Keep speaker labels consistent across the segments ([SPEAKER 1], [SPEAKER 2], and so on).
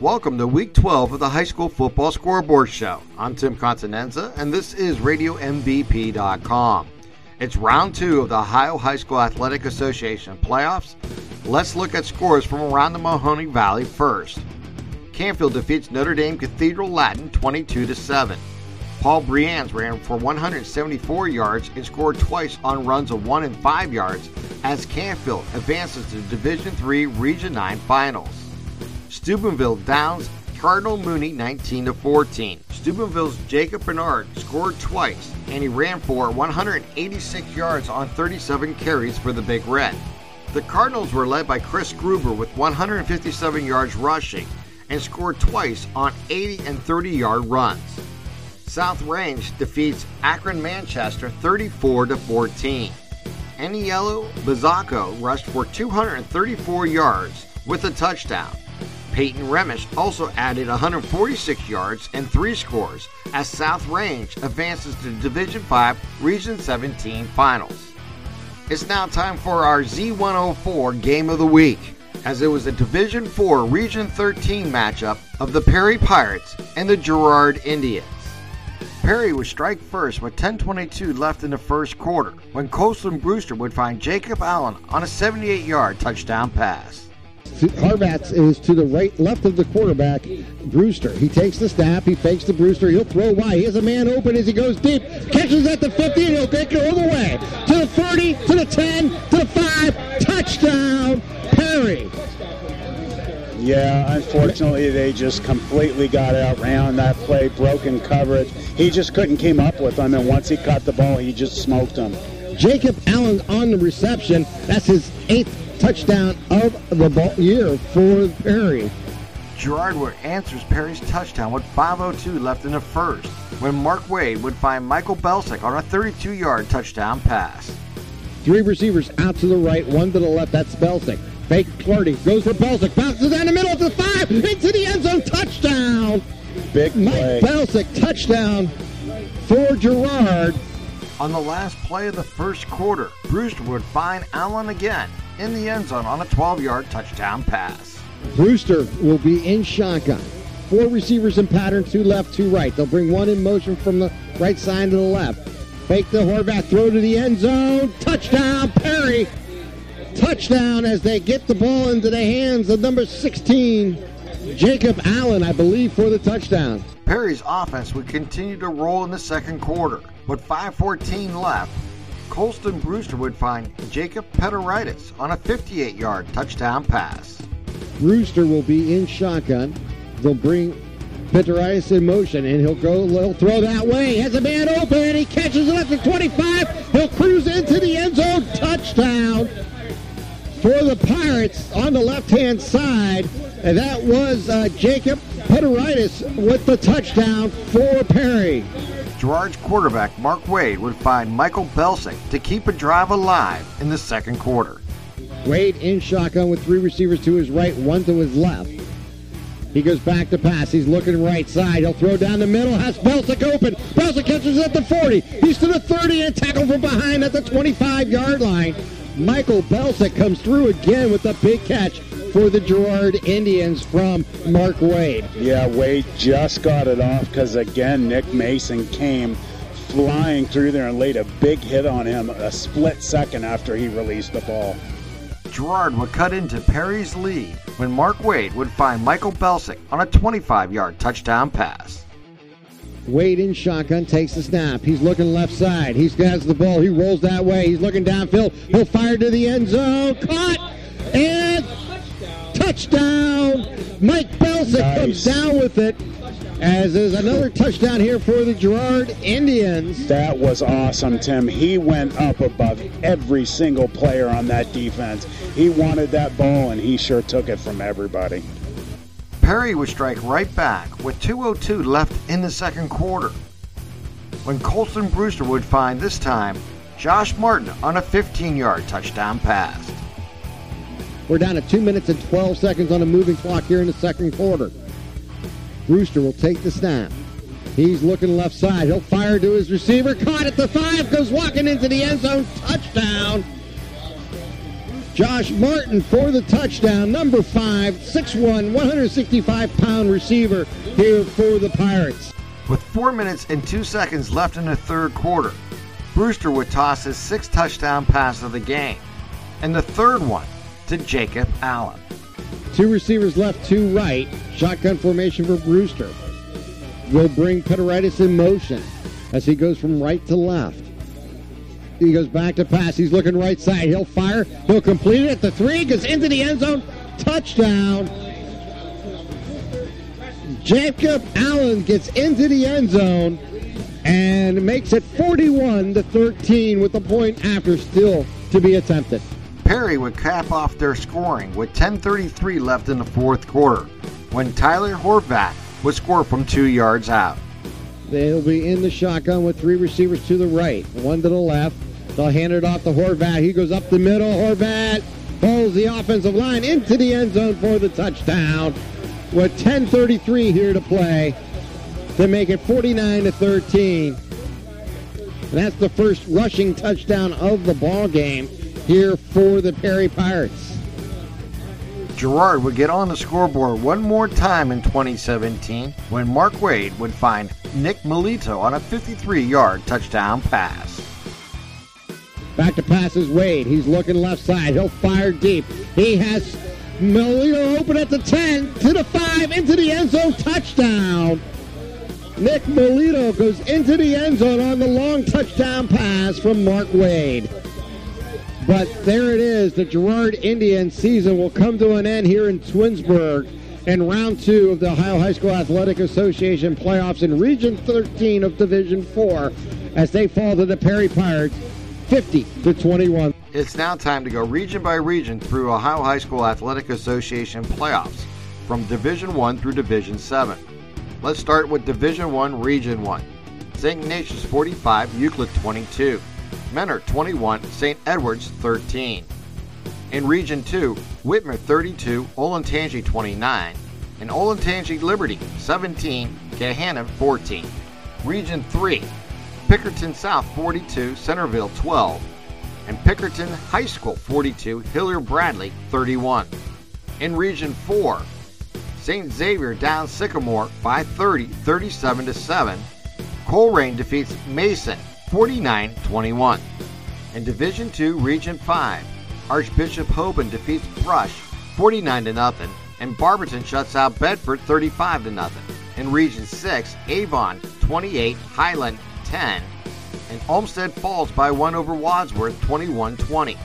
[SPEAKER 1] Welcome to week 12 of the High School Football Scoreboard Show. I'm Tim Continenza, and this is RadioMVP.com. It's round two of the Ohio High School Athletic Association playoffs. Let's look at scores from around the Mahoning Valley first. Canfield defeats Notre Dame Cathedral Latin 22 7. Paul Briands ran for 174 yards and scored twice on runs of 1 and 5 yards as Canfield advances to Division 3 Region 9 Finals. Steubenville downs Cardinal Mooney 19 to 14. Steubenville's Jacob Bernard scored twice and he ran for 186 yards on 37 carries for the Big Red. The Cardinals were led by Chris Gruber with 157 yards rushing and scored twice on 80 and 30 yard runs. South Range defeats Akron Manchester 34 to 14. Aniello Bizzacco rushed for 234 yards with a touchdown. Peyton Remish also added 146 yards and three scores as South Range advances to Division 5 Region 17 Finals. It's now time for our Z104 Game of the Week, as it was a Division 4 Region 13 matchup of the Perry Pirates and the Girard Indians. Perry would strike first with 10.22 left in the first quarter when Colston Brewster would find Jacob Allen on a 78 yard touchdown pass.
[SPEAKER 2] Harvatz is to the right, left of the quarterback, Brewster. He takes the snap, he fakes the Brewster, he'll throw wide. He has a man open as he goes deep, catches at the 50, and he'll take it all the way to the 30, to the 10, to the 5, touchdown, Perry.
[SPEAKER 3] Yeah, unfortunately, they just completely got out outran that play, broken coverage. He just couldn't keep up with them, and once he caught the ball, he just smoked them.
[SPEAKER 2] Jacob Allen on the reception. That's his eighth touchdown of the ball year for Perry.
[SPEAKER 1] Girard would answers Perry's touchdown with 5.02 left in the first when Mark Wade would find Michael Belsick on a 32 yard touchdown pass.
[SPEAKER 2] Three receivers out to the right, one to the left. That's Belsick. Fake Clardy goes for Belsick, bounces down the middle to the five, into the end zone, touchdown.
[SPEAKER 3] Big
[SPEAKER 2] Mike
[SPEAKER 3] play.
[SPEAKER 2] Belsick, touchdown for Girard.
[SPEAKER 1] On the last play of the first quarter, Brewster would find Allen again in the end zone on a 12 yard touchdown pass.
[SPEAKER 2] Brewster will be in shotgun. Four receivers in pattern, two left, two right. They'll bring one in motion from the right side to the left. Fake the Horvath, throw to the end zone. Touchdown, Perry. Touchdown as they get the ball into the hands of number 16, Jacob Allen, I believe, for the touchdown.
[SPEAKER 1] Perry's offense would continue to roll in the second quarter. but 5.14 left, Colston Brewster would find Jacob Peteritis on a 58 yard touchdown pass.
[SPEAKER 2] Brewster will be in shotgun. They'll bring Peteritis in motion, and he'll go. He'll throw that way. He has a man open. He catches it at the 25. He'll cruise into the end zone. Touchdown for the Pirates on the left-hand side. And that was uh, Jacob Peteritis with the touchdown for Perry.
[SPEAKER 1] Girard's quarterback Mark Wade would find Michael Belsick to keep a drive alive in the second quarter.
[SPEAKER 2] Wade in shotgun with three receivers to his right, one to his left. He goes back to pass. He's looking right side. He'll throw down the middle. Has Belsick open. Belsick catches at the 40. He's to the 30 and tackle from behind at the 25 yard line. Michael Belsick comes through again with a big catch for the Girard Indians from Mark Wade.
[SPEAKER 3] Yeah, Wade just got it off because, again, Nick Mason came flying through there and laid a big hit on him a split second after he released the ball.
[SPEAKER 1] Girard would cut into Perry's lead when Mark Wade would find Michael Belsick on a 25 yard touchdown pass.
[SPEAKER 2] Wade in shotgun takes the snap. He's looking left side. He has got the ball. He rolls that way. He's looking downfield. He'll fire to the end zone. Caught and touchdown. Mike Belsick
[SPEAKER 3] Nice.
[SPEAKER 2] comes down with it. As there's another touchdown here for the Girard Indians.
[SPEAKER 3] That was awesome, Tim. He went up above every single player on that defense. He wanted that ball, and he sure took it from everybody.
[SPEAKER 1] Perry would strike right back with 2.02 left in the second quarter. When Colston Brewster would find this time Josh Martin on a 15 yard touchdown pass.
[SPEAKER 2] We're down to two minutes and 12 seconds on a moving clock here in the second quarter. Brewster will take the snap. He's looking left side. He'll fire to his receiver. Caught at the five. Goes walking into the end zone. Touchdown. Josh Martin for the touchdown. Number five, 6'1", 165 pound receiver here for the Pirates.
[SPEAKER 1] With four minutes and two seconds left in the third quarter, Brewster would toss his sixth touchdown pass of the game, and the third one to Jacob Allen.
[SPEAKER 2] Two receivers left, two right. Shotgun formation for Brewster. Will bring Peteritis in motion as he goes from right to left. He goes back to pass. He's looking right side. He'll fire. He'll complete it at the three. Goes into the end zone. Touchdown. Jacob Allen gets into the end zone and makes it 41 to 13 with the point after still to be attempted.
[SPEAKER 1] Perry would cap off their scoring with 10:33 left in the fourth quarter when Tyler Horvat would score from two yards out.
[SPEAKER 2] They'll be in the shotgun with three receivers to the right, one to the left. They'll hand it off to Horvat. He goes up the middle. Horvat pulls the offensive line into the end zone for the touchdown. With 10:33 here to play to make it 49 to 13. And that's the first rushing touchdown of the ball game here for the Perry Pirates.
[SPEAKER 1] Girard would get on the scoreboard one more time in 2017 when Mark Wade would find Nick Melito on a 53 yard touchdown pass.
[SPEAKER 2] Back to passes Wade. He's looking left side. He'll fire deep. He has Melito open at the 10, to the 5, into the end zone, touchdown. Nick Melito goes into the end zone on the long touchdown pass from Mark Wade. But there it is. The Girard Indian season will come to an end here in Twinsburg in round two of the Ohio High School Athletic Association playoffs in Region 13 of Division 4 as they fall to the Perry Pirates 50 to 21.
[SPEAKER 1] It's now time to go region by region through Ohio High School Athletic Association playoffs from Division 1 through Division 7. Let's start with Division 1, Region 1. St. Ignatius 45, Euclid 22. Mentor 21, St. Edwards 13. In Region 2, Whitmer 32, Olentangy 29, and Olentangy Liberty 17, Gahanna 14. Region 3, Pickerington South 42, Centerville 12, and Pickerington High School 42, Hilliard Bradley 31. In Region 4, St. Xavier down Sycamore by 30, 37 to 7. Colerain defeats Mason 49-21. In Division 2, Region 5, Archbishop Hoban defeats Brush 49 to nothing, and Barberton shuts out Bedford 35 to nothing. In Region 6, Avon 28, Highland 10, and Olmsted falls by one over Wadsworth 21-20.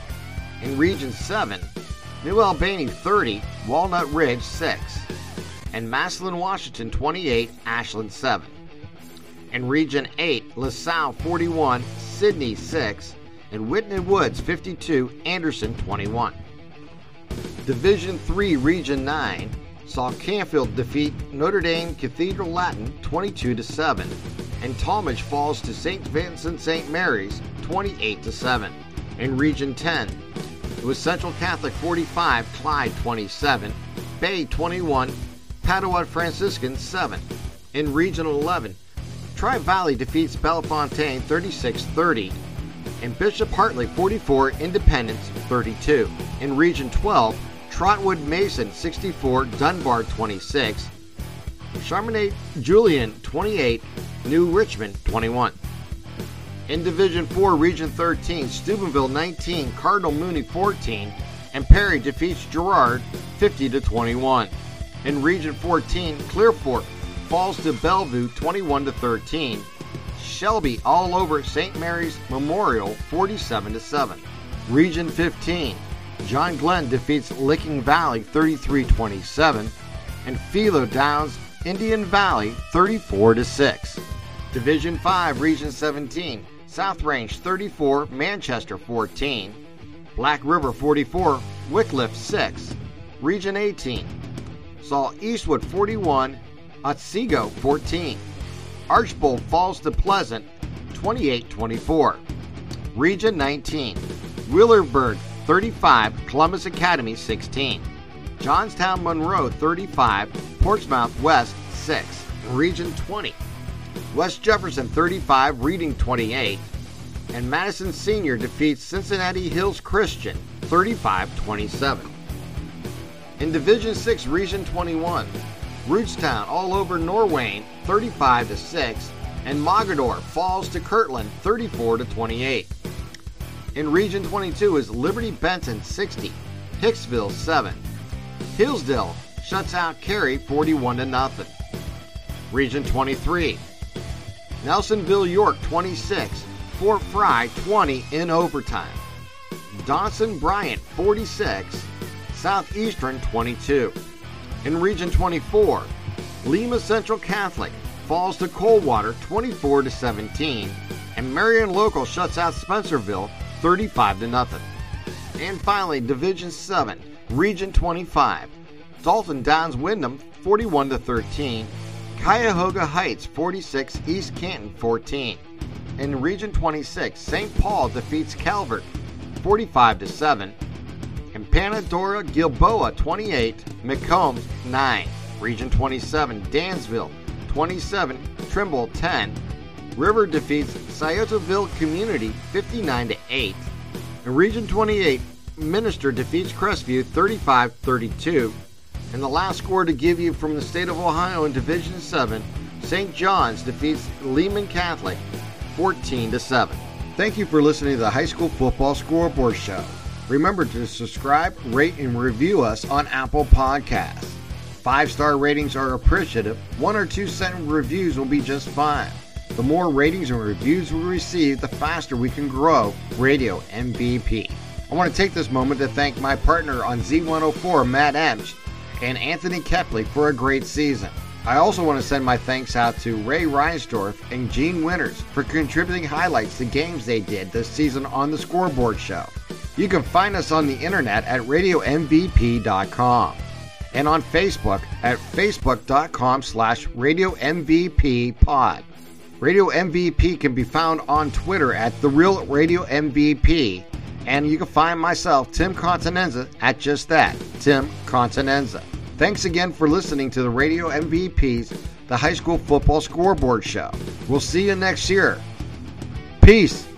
[SPEAKER 1] In Region 7, New Albany 30, Walnut Ridge 6, and Massillon, Washington 28, Ashland 7. In Region 8, LaSalle 41, Sidney 6, and Winton Woods 52, Anderson 21. Division 3, Region 9 saw Canfield defeat Notre Dame Cathedral Latin 22 to 7, and Tallmadge falls to St. Vincent St. Mary's 28 to 7. In Region 10, it was Central Catholic 45, Clyde 27, Bay 21, Padua Franciscan 7. In Region 11, Tri Valley defeats Bellefontaine 36 30, and Bishop Hartley 44, Independence 32. In Region 12, Trotwood Madison 64, Dunbar 26, Chaminade Julienne 28, New Richmond 21. In Division 4, Region 13, Steubenville 19, Cardinal Mooney 14, and Perry defeats Girard 50 to 21. In Region 14, Clear Fork falls to Bellevue 21 to 13. Shelby all over St. Mary's Memorial 47 to 7. Region 15, John Glenn defeats Licking Valley 33-27 and Philo Downs Indian Valley 34 to 6. Division 5, Region 17, South Range 34, Manchester 14, Black River 44, Wickliffe 6. Region 18 saw Eastwood 41, Otsego 14. Archbold falls to Pleasant 28-24. Region 19, Wheelersburg 35, Columbus Academy 16. Johnstown Monroe 35, Portsmouth West 6. Region 20, West Jefferson 35, Reading 28. And Madison Senior defeats Cincinnati Hills Christian 35-27. In Division 6 Region 21, Rootstown all over Norwayne 35 to 6 and Mogadore falls to Kirtland 34 to 28. In Region 22 is Liberty Benton 60, Hicksville 7. Hillsdale shuts out Carey 41 0. Region 23. Nelsonville York 26, Fort Frye 20 in overtime. Dawson Bryant 46, Southeastern 22. In Region 24, Lima Central Catholic falls to Coldwater 24 to 17, and Marion Local shuts out Spencerville 35 to nothing. And finally, Division 7, Region 25, Dalton Downs Windham 41 to 13, Cuyahoga Heights 46, East Canton 14. In Region 26, St. Paul defeats Calvert 45 to 7, and Pandora Gilboa 28, McCombs 9. Region 27, Dansville 27, Trimble 10. River defeats Sciotoville Community 59 to 8. In Region 28, Minster defeats Crestview 35 32. And the last score to give you from the state of Ohio in Division 7, St. John's defeats Lehman Catholic 14 to 7. Thank you for listening to the High School Football Scoreboard Show. Remember to subscribe, rate, and review us on Apple Podcasts. Five star ratings are appreciative. One or two sentence reviews will be just fine. The more ratings and reviews we receive, the faster we can grow Radio MVP. I want to take this moment to thank my partner on Z104, Matt Emsch, and Anthony Kepley for a great season. I also want to send my thanks out to Ray Reinsdorf and Gene Winters for contributing highlights to games they did this season on the Scoreboard Show. You can find us on the internet at radiomvp.com and on Facebook at facebook.com slash radiomvppod. Radio MVP can be found on Twitter at The Real Radio MVP, and you can find myself, Tim Continenza, at just that, Tim Continenza. Thanks again for listening to the Radio MVP's The High School Football Scoreboard Show. We'll see you next year. Peace.